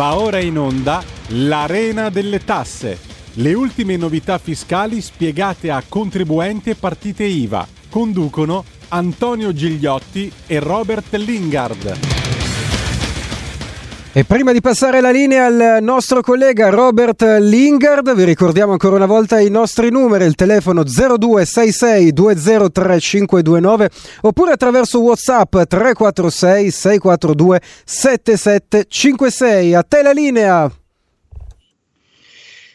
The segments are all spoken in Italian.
Va ora in onda l'Arena delle Tasse. Le ultime novità fiscali spiegate a contribuenti e partite IVA. Conducono Antonio Gigliotti e Robert Lingard. E prima di passare la linea al nostro collega Robert Lingard, vi ricordiamo ancora una volta i nostri numeri, il telefono 0266 203529 oppure attraverso WhatsApp 346 642 7756. A te la linea!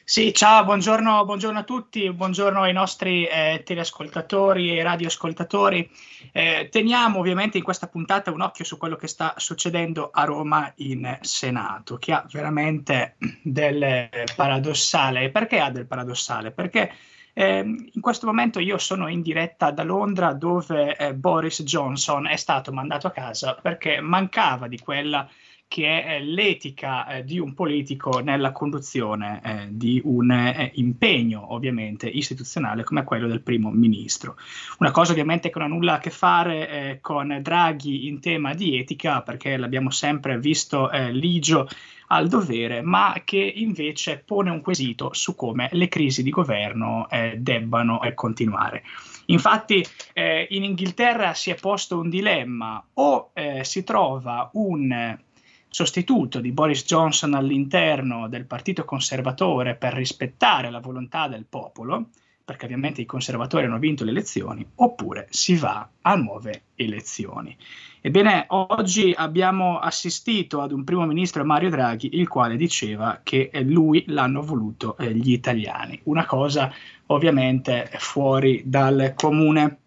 Sì, ciao, buongiorno, buongiorno, a tutti, buongiorno ai nostri eh, teleascoltatori e radioascoltatori. Eh, teniamo ovviamente in questa puntata un occhio su quello che sta succedendo a Roma in Senato, che ha veramente del paradossale. Perché ha del paradossale? Perché eh, in questo momento io sono in diretta da Londra dove eh, Boris Johnson è stato mandato a casa perché mancava di quella che è l'etica eh, di un politico nella conduzione eh, di un eh, impegno ovviamente istituzionale come quello del primo ministro. Una cosa ovviamente che non ha nulla a che fare eh, con Draghi in tema di etica perché l'abbiamo sempre visto eh, ligio al dovere, ma che invece pone un quesito su come le crisi di governo eh, debbano continuare. Infatti in Inghilterra si è posto un dilemma o si trova un sostituto di Boris Johnson all'interno del Partito Conservatore per rispettare la volontà del popolo, perché ovviamente i conservatori hanno vinto le elezioni, oppure si va a nuove elezioni. Ebbene, oggi abbiamo assistito ad un primo ministro Mario Draghi, il quale diceva che lui l'hanno voluto eh, gli italiani, una cosa ovviamente fuori dal comune.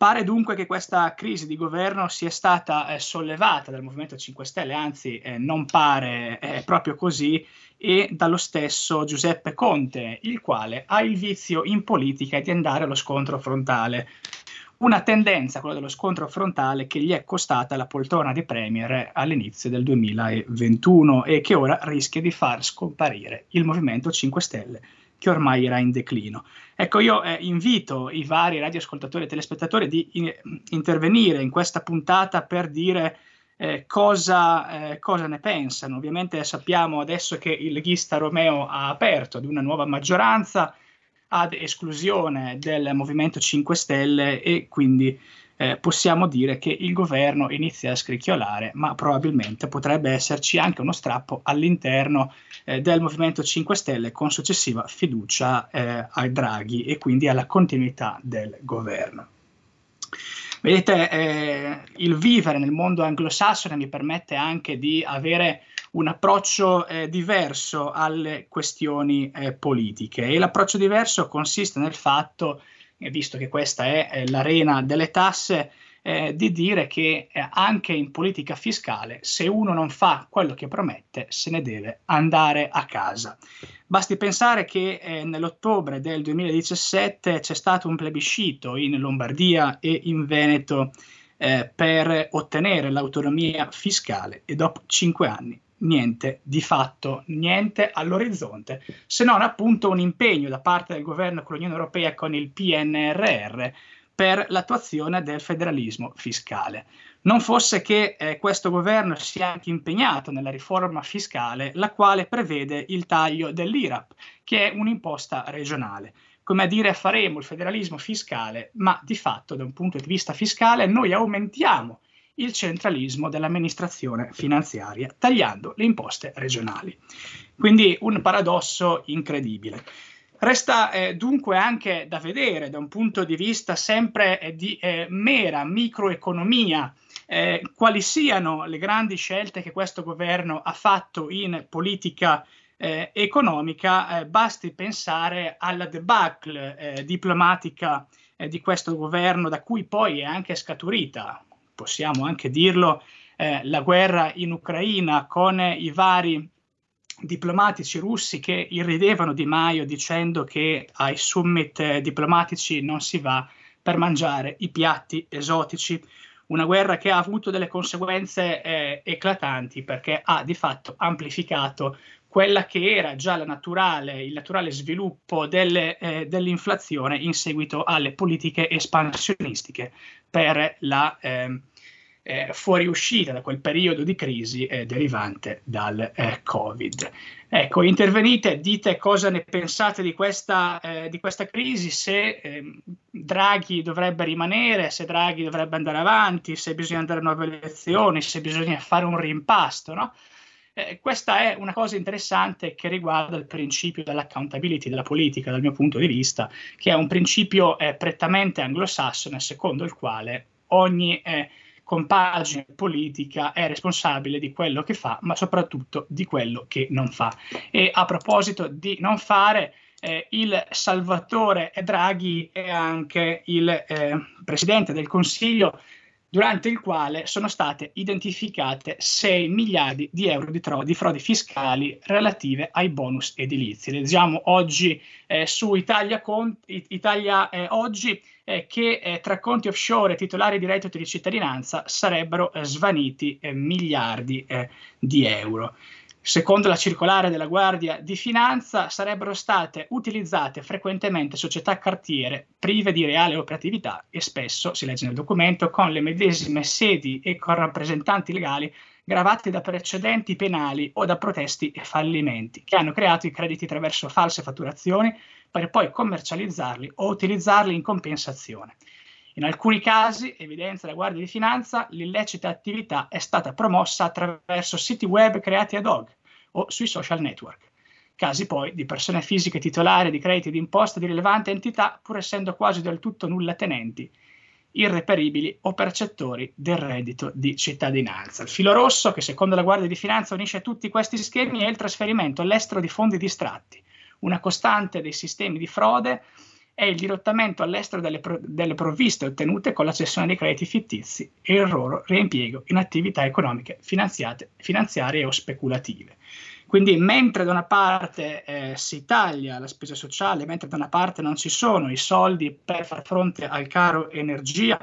Pare dunque che questa crisi di governo sia stata eh, sollevata dal Movimento 5 Stelle, anzi eh, non pare eh, proprio così, e dallo stesso Giuseppe Conte, il quale ha il vizio in politica di andare allo scontro frontale. Una tendenza, quella dello scontro frontale, che gli è costata la poltrona di Premier all'inizio del 2021 e che ora rischia di far scomparire il Movimento 5 Stelle che ormai era in declino. Ecco, io eh, invito i vari radioascoltatori e telespettatori di in, intervenire in questa puntata per dire eh, cosa, eh, cosa, ne pensano. Ovviamente sappiamo adesso che il leghista Romeo ha aperto ad una nuova maggioranza ad esclusione del Movimento 5 Stelle e quindi eh, possiamo dire che il governo inizia a scricchiolare, ma probabilmente potrebbe esserci anche uno strappo all'interno eh, del Movimento 5 Stelle con successiva fiducia eh, ai Draghi e quindi alla continuità del governo. Vedete, eh, il vivere nel mondo anglosassone mi permette anche di avere un approccio eh, diverso alle questioni eh, politiche e l'approccio diverso consiste nel fatto visto che questa è l'arena delle tasse, eh, di dire che eh, anche in politica fiscale, se uno non fa quello che promette, se ne deve andare a casa. Basti pensare che eh, nell'ottobre del 2017 c'è stato un plebiscito in Lombardia e in Veneto eh, per ottenere l'autonomia fiscale e dopo cinque anni niente di fatto, niente all'orizzonte, se non appunto un impegno da parte del governo con l'Unione Europea con il PNRR per l'attuazione del federalismo fiscale. Non fosse che eh, questo governo sia anche impegnato nella riforma fiscale, la quale prevede il taglio dell'IRAP, che è un'imposta regionale. Come a dire faremo il federalismo fiscale, ma di fatto da un punto di vista fiscale noi aumentiamo il centralismo dell'amministrazione finanziaria, tagliando le imposte regionali. Quindi un paradosso incredibile. Resta eh, dunque anche da vedere da un punto di vista sempre eh, di eh, mera microeconomia eh, quali siano le grandi scelte che questo governo ha fatto in politica eh, economica, eh, basti pensare alla debacle diplomatica di questo governo da cui poi è anche scaturita possiamo anche dirlo, eh, la guerra in Ucraina con i vari diplomatici russi che irridevano Di Maio dicendo che ai summit eh, diplomatici non si va per mangiare i piatti esotici. Una guerra che ha avuto delle conseguenze eh, eclatanti perché ha di fatto amplificato quella che era già naturale, il naturale sviluppo delle, eh, dell'inflazione in seguito alle politiche espansionistiche per la, eh, eh, fuoriuscita da quel periodo di crisi eh, derivante dal eh, Covid. Ecco, intervenite, dite cosa ne pensate di questa, eh, di questa crisi, se ehm, Draghi dovrebbe rimanere, se Draghi dovrebbe andare avanti, se bisogna andare a nuove elezioni, se bisogna fare un rimpasto, no? Eh, questa è una cosa interessante che riguarda il principio dell'accountability della politica, dal mio punto di vista, che è un principio eh, prettamente anglosassone, secondo il quale ogni compagine politica è responsabile di quello che fa, ma soprattutto di quello che non fa. E a proposito di non fare, eh, il Salvatore Draghi è anche il eh, Presidente del Consiglio durante il quale sono state identificate 6 miliardi di euro di, tro- di frodi fiscali relative ai bonus edilizi. Leggiamo oggi eh, su Italia, Con- Italia eh, Oggi eh, che eh, tra conti offshore e titolari di reddito di cittadinanza sarebbero eh, svaniti eh, miliardi di euro secondo la circolare della Guardia di Finanza, sarebbero state utilizzate frequentemente società cartiere prive di reale operatività e spesso, si legge nel documento, con le medesime sedi e con rappresentanti legali gravati da precedenti penali o da protesti e fallimenti, che hanno creato i crediti attraverso false fatturazioni per poi commercializzarli o utilizzarli in compensazione. In alcuni casi, evidenzia la Guardia di Finanza, l'illecita attività è stata promossa attraverso siti web creati ad hoc o sui social network. Casi poi di persone fisiche titolari di crediti d'imposta di rilevante entità, pur essendo quasi del tutto nulla tenenti, irreperibili o percettori del reddito di cittadinanza. Il filo rosso, che secondo la Guardia di Finanza unisce tutti questi schemi, è il trasferimento all'estero di fondi distratti, una costante dei sistemi di frode è il dirottamento all'estero delle, pro- delle provviste ottenute con la cessione dei crediti fittizi e il loro reimpiego in attività economiche finanziarie o speculative. Quindi mentre da una parte eh, si taglia la spesa sociale, mentre da una parte non ci sono i soldi per far fronte al caro energia,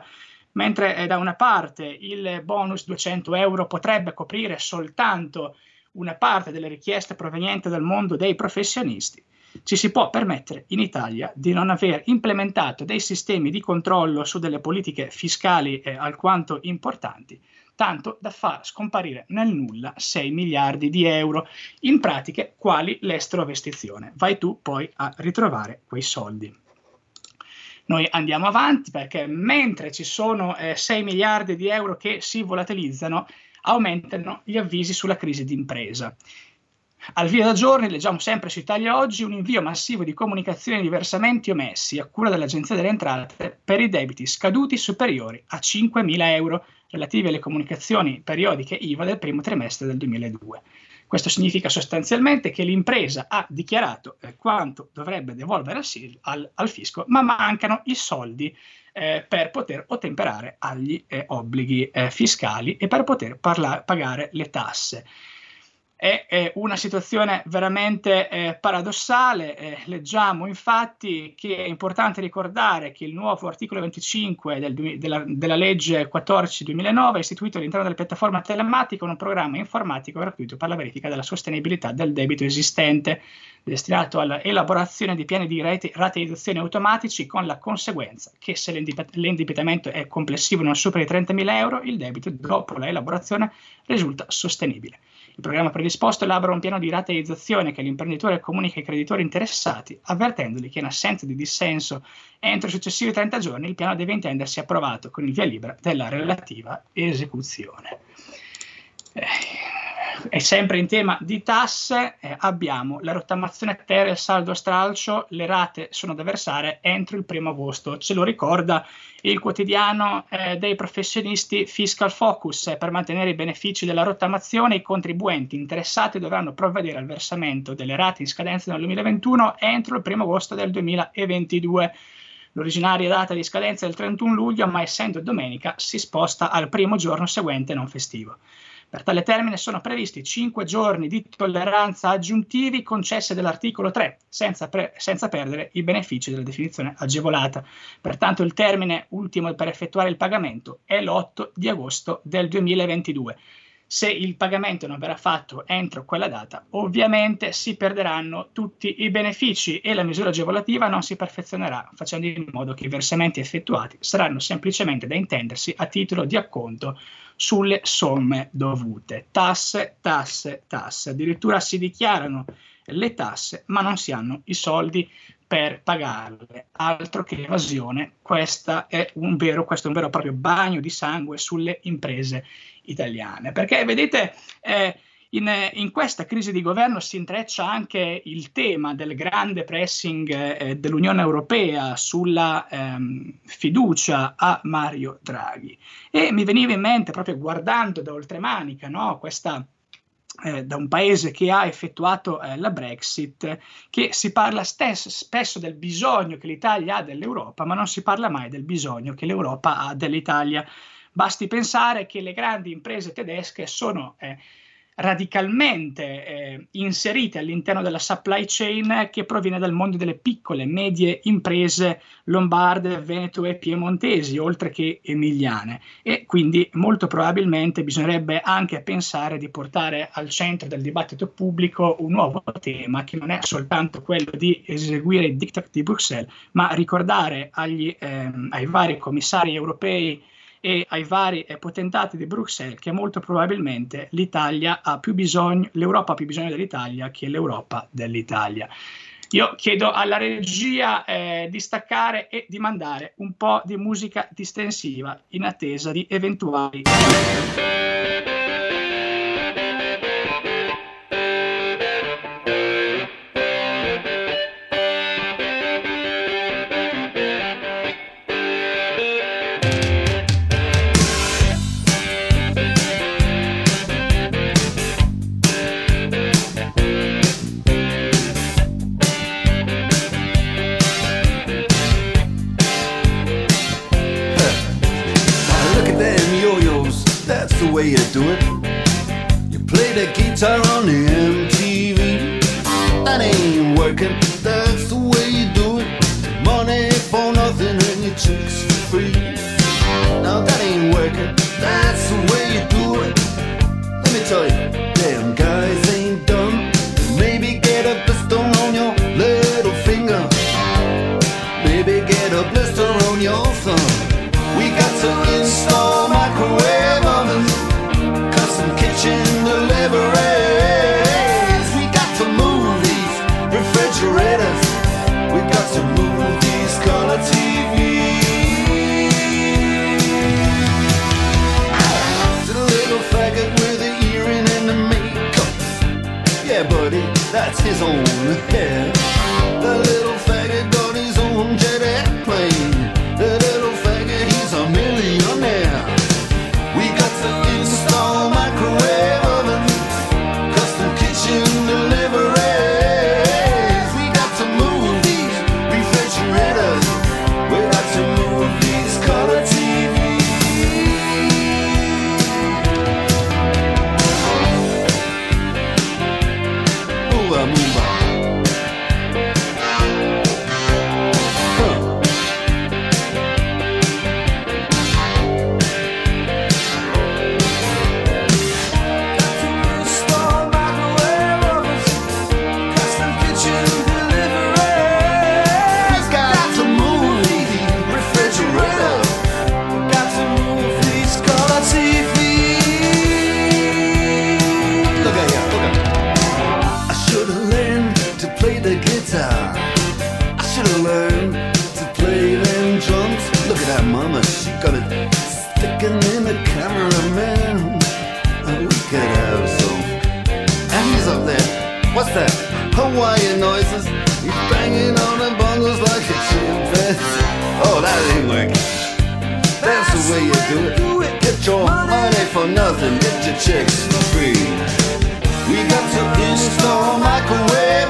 mentre eh, da una parte il bonus 200 euro potrebbe coprire soltanto una parte delle richieste provenienti dal mondo dei professionisti, ci si può permettere in Italia di non aver implementato dei sistemi di controllo su delle politiche fiscali eh, alquanto importanti, tanto da far scomparire nel nulla 6 miliardi di euro in pratiche quali l'estrovestizione. Vai tu poi a ritrovare quei soldi. Noi andiamo avanti perché mentre ci sono eh, 6 miliardi di euro che si volatilizzano, aumentano gli avvisi sulla crisi d'impresa. Al via da giorni leggiamo sempre su Italia Oggi un invio massivo di comunicazioni di versamenti omessi a cura dell'Agenzia delle Entrate per i debiti scaduti superiori a 5.000 euro relativi alle comunicazioni periodiche IVA del primo trimestre del 2002. Questo significa sostanzialmente che l'impresa ha dichiarato eh, quanto dovrebbe devolvere al, al, fisco, ma mancano i soldi eh, per poter ottemperare agli eh, obblighi eh, fiscali e per poter parla- pagare le tasse. È, una situazione veramente eh, paradossale. Eh, leggiamo infatti che è importante ricordare che il nuovo articolo 25 del, della, della, legge 14-2009 ha istituito all'interno della piattaforma telematica un programma informatico gratuito per la verifica della sostenibilità del debito esistente, destinato all'elaborazione di piani di rate, rateizzazione automatici con la conseguenza che se l'indebitamento è complessivo non supera i 30.000 euro, il debito dopo l'elaborazione risulta sostenibile. Il programma predisposto elabora un piano di rateizzazione che l'imprenditore comunica ai creditori interessati, avvertendoli che in assenza di dissenso entro i successivi 30 giorni il piano deve intendersi approvato con il via libera della relativa esecuzione. Eh, e sempre in tema di tasse eh, abbiamo la rottamazione a terra il saldo a stralcio, le rate sono da versare entro il primo agosto, ce lo ricorda il quotidiano eh, dei professionisti Fiscal Focus. per mantenere i benefici della rottamazione i contribuenti interessati dovranno provvedere al versamento delle rate in scadenza nel 2021 entro il primo agosto del 2022. L'originaria data di scadenza è il 31 luglio, ma essendo domenica si sposta al primo giorno seguente non festivo. Per tale termine sono previsti 5 giorni di tolleranza aggiuntivi concesse dall'articolo 3, senza, pre- senza perdere i benefici della definizione agevolata. Pertanto il termine ultimo per effettuare il pagamento è l'8 di agosto del 2022. Se il pagamento non verrà fatto entro quella data, ovviamente si perderanno tutti i benefici e la misura agevolativa non si perfezionerà, facendo in modo che i versamenti effettuati saranno semplicemente da intendersi a titolo di acconto sulle somme dovute. Tasse, tasse, tasse. Addirittura si dichiarano le tasse, ma non si hanno i soldi per pagarle. Altro che evasione, questa è un vero, questo è un vero e proprio bagno di sangue sulle imprese italiane. Perché vedete, eh, in, in, questa crisi di governo si intreccia anche il tema del grande pressing eh, dell'Unione Europea sulla ehm, fiducia a Mario Draghi. E mi veniva in mente, proprio guardando da oltremanica, no, questa eh, da un paese che ha effettuato eh, la Brexit, che si parla stesso, spesso del bisogno che l'Italia ha dell'Europa, ma non si parla mai del bisogno che l'Europa ha dell'Italia. Basti pensare che le grandi imprese tedesche sono eh, radicalmente eh, inserite all'interno della supply chain che proviene dal mondo delle piccole e medie imprese lombarde, veneto e piemontesi, oltre che emiliane. E quindi molto probabilmente bisognerebbe anche pensare di portare al centro del dibattito pubblico un nuovo tema che non è soltanto quello di eseguire il diktat di Bruxelles, ma ricordare agli, ehm, ai vari commissari europei e ai vari potentati di Bruxelles che molto probabilmente l'Italia ha più bisogno, l'Europa ha più bisogno dell'Italia che l'Europa dell'Italia. Io chiedo alla regia eh, di staccare e di mandare un po' di musica distensiva in attesa di eventuali. You it. You play the guitar on the that's his own hair. That ain't working. That's the way you do it. Get your money for nothing. Get your chicks for free. We got to install microwave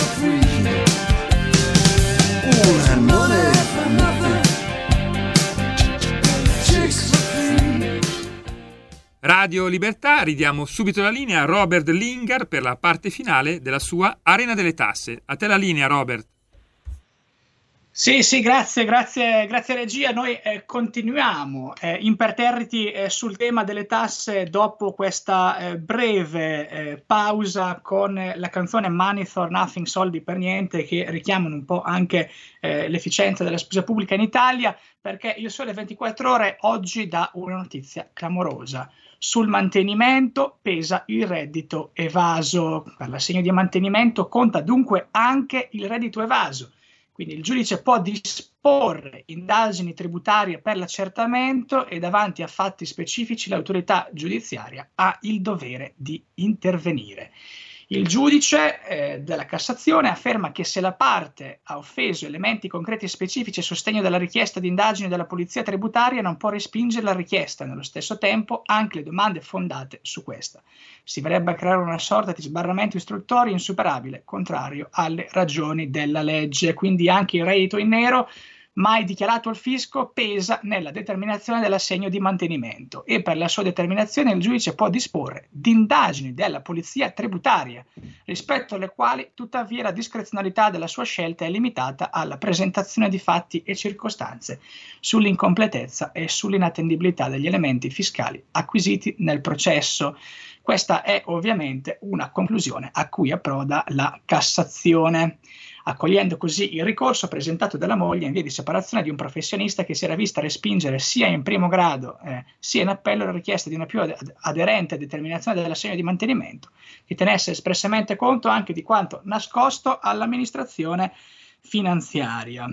Radio Libertà, ridiamo subito la linea a Robert Linger per la parte finale della sua Arena delle Tasse. A te la linea, Robert. Sì, sì, grazie, grazie, grazie regia. Noi eh, continuiamo eh, imperterriti eh, sul tema delle tasse dopo questa eh, breve eh, pausa con eh, la canzone Money for Nothing, soldi per niente, che richiamano un po' anche l'efficienza della spesa pubblica in Italia, perché il Sole 24 Ore oggi dà una notizia clamorosa. Sul mantenimento pesa il reddito evaso. Per l'assegno di mantenimento conta dunque anche il reddito evaso. Quindi il giudice può disporre indagini tributarie per l'accertamento e davanti a fatti specifici l'autorità giudiziaria ha il dovere di intervenire. Il giudice eh, della Cassazione afferma che se la parte ha offeso elementi concreti e specifici a sostegno della richiesta di indagine della polizia tributaria non può respingere la richiesta nello stesso tempo anche le domande fondate su questa. Si verrebbe a creare una sorta di sbarramento istruttorio insuperabile, contrario alle ragioni della legge. Quindi anche il reddito in nero mai dichiarato al fisco pesa nella determinazione dell'assegno di mantenimento e per la sua determinazione il giudice può disporre di indagini della polizia tributaria rispetto alle quali tuttavia la discrezionalità della sua scelta è limitata alla presentazione di fatti e circostanze sull'incompletezza e sull'inattendibilità degli elementi fiscali acquisiti nel processo. Questa è ovviamente una conclusione a cui approda la Cassazione accogliendo così il ricorso presentato dalla moglie in via di separazione di un professionista che si era vista respingere sia in primo grado eh, sia in appello la richiesta di una più ad- aderente determinazione dell'assegno di mantenimento, che tenesse espressamente conto anche di quanto nascosto all'amministrazione finanziaria.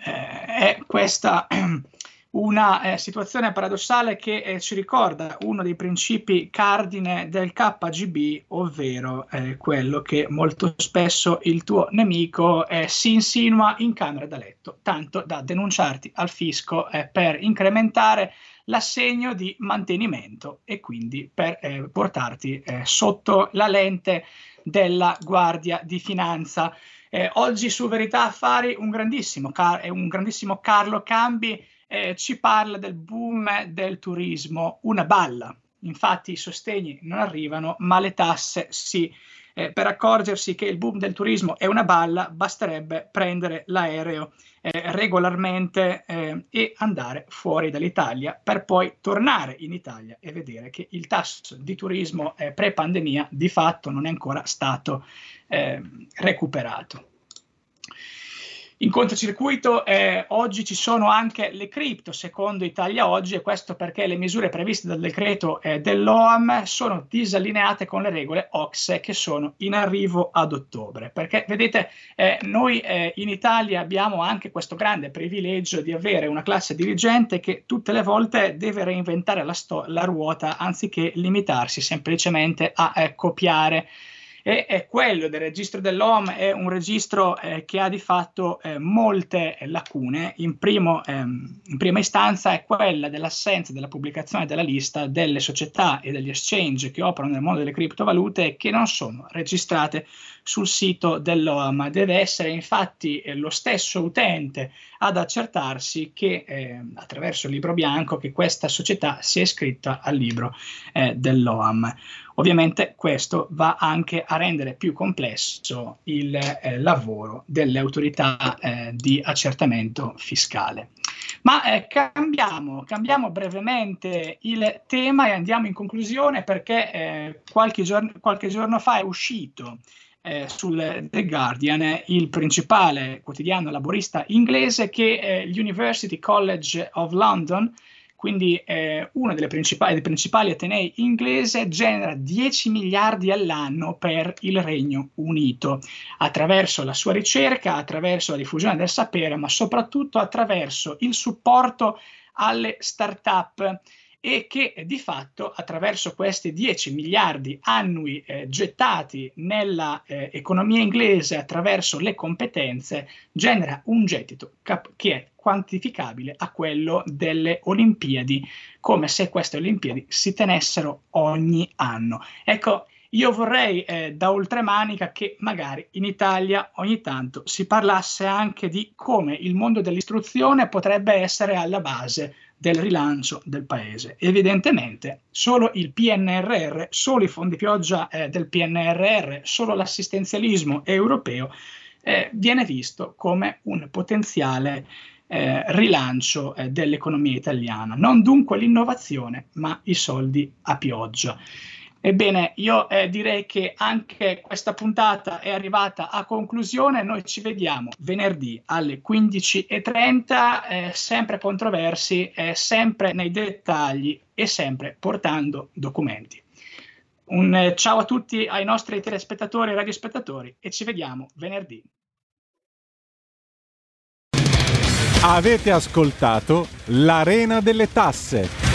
Eh, è questa una eh, situazione paradossale che eh, ci ricorda uno dei principi cardine del KGB, ovvero eh, quello che molto spesso il tuo nemico eh, si insinua in camera da letto, tanto da denunciarti al fisco eh, per incrementare l'assegno di mantenimento e quindi per eh, portarti sotto la lente della Guardia di Finanza. oggi su Verità Affari un grandissimo, car- un grandissimo Carlo Cambi eh, ci parla del boom del turismo, una balla. Infatti i sostegni non arrivano, ma le tasse sì. Eh, per accorgersi che il boom del turismo è una balla, basterebbe prendere l'aereo eh, regolarmente eh, e andare fuori dall'Italia per poi tornare in Italia e vedere che il tasso di turismo eh, pre-pandemia di fatto non è ancora stato eh, recuperato. In controcircuito eh, oggi ci sono anche le cripto, secondo Italia Oggi, e questo perché le misure previste dal decreto eh, dell'OAM sono disallineate con le regole OXE che sono in arrivo ad ottobre. Perché vedete, eh, noi eh, in Italia abbiamo anche questo grande privilegio di avere una classe dirigente che tutte le volte deve reinventare la, sto- la ruota anziché limitarsi semplicemente a eh, copiare e è quello del registro dell'OM è un registro eh, che ha di fatto eh, molte lacune. In, primo, ehm, in, prima istanza è quella dell'assenza della pubblicazione della lista delle società e degli exchange che operano nel mondo delle criptovalute che non sono registrate sul sito dell'OAM. Deve essere infatti eh, lo stesso utente ad accertarsi che eh, attraverso il libro bianco che questa società sia iscritta al libro eh, dell'OAM. Ovviamente questo va anche a rendere più complesso il eh, lavoro delle autorità eh, di accertamento fiscale. Ma eh, cambiamo, cambiamo, brevemente il tema e andiamo in conclusione perché eh, qualche giorno, qualche, giorno, fa è uscito eh, sul The Guardian il principale quotidiano laborista inglese che eh, l'University College of London quindi eh, uno dei principali, principali atenei inglese, genera 10 miliardi all'anno per il Regno Unito, attraverso la sua ricerca, attraverso la diffusione del sapere, ma soprattutto attraverso il supporto alle start-up e che di fatto attraverso questi 10 miliardi annui eh, gettati nell'economia eh, inglese attraverso le competenze genera un gettito cap- che è quantificabile a quello delle Olimpiadi, come se queste Olimpiadi si tenessero ogni anno. Ecco, io vorrei eh, da oltremanica che magari in Italia ogni tanto si parlasse anche di come il mondo dell'istruzione potrebbe essere alla base del rilancio del paese. Evidentemente solo il PNRR, solo i fondi pioggia eh, del PNRR, solo l'assistenzialismo europeo eh, viene visto come un potenziale eh, rilancio eh, dell'economia italiana. Non dunque l'innovazione, ma i soldi a pioggia. Ebbene, io eh, direi che anche questa puntata è arrivata a conclusione. Noi ci vediamo venerdì alle 15.30, eh, sempre controversi, eh, sempre nei dettagli e sempre portando documenti. Un eh, ciao a tutti ai nostri telespettatori e radiospettatori e ci vediamo venerdì. Avete ascoltato l'Arena delle Tasse.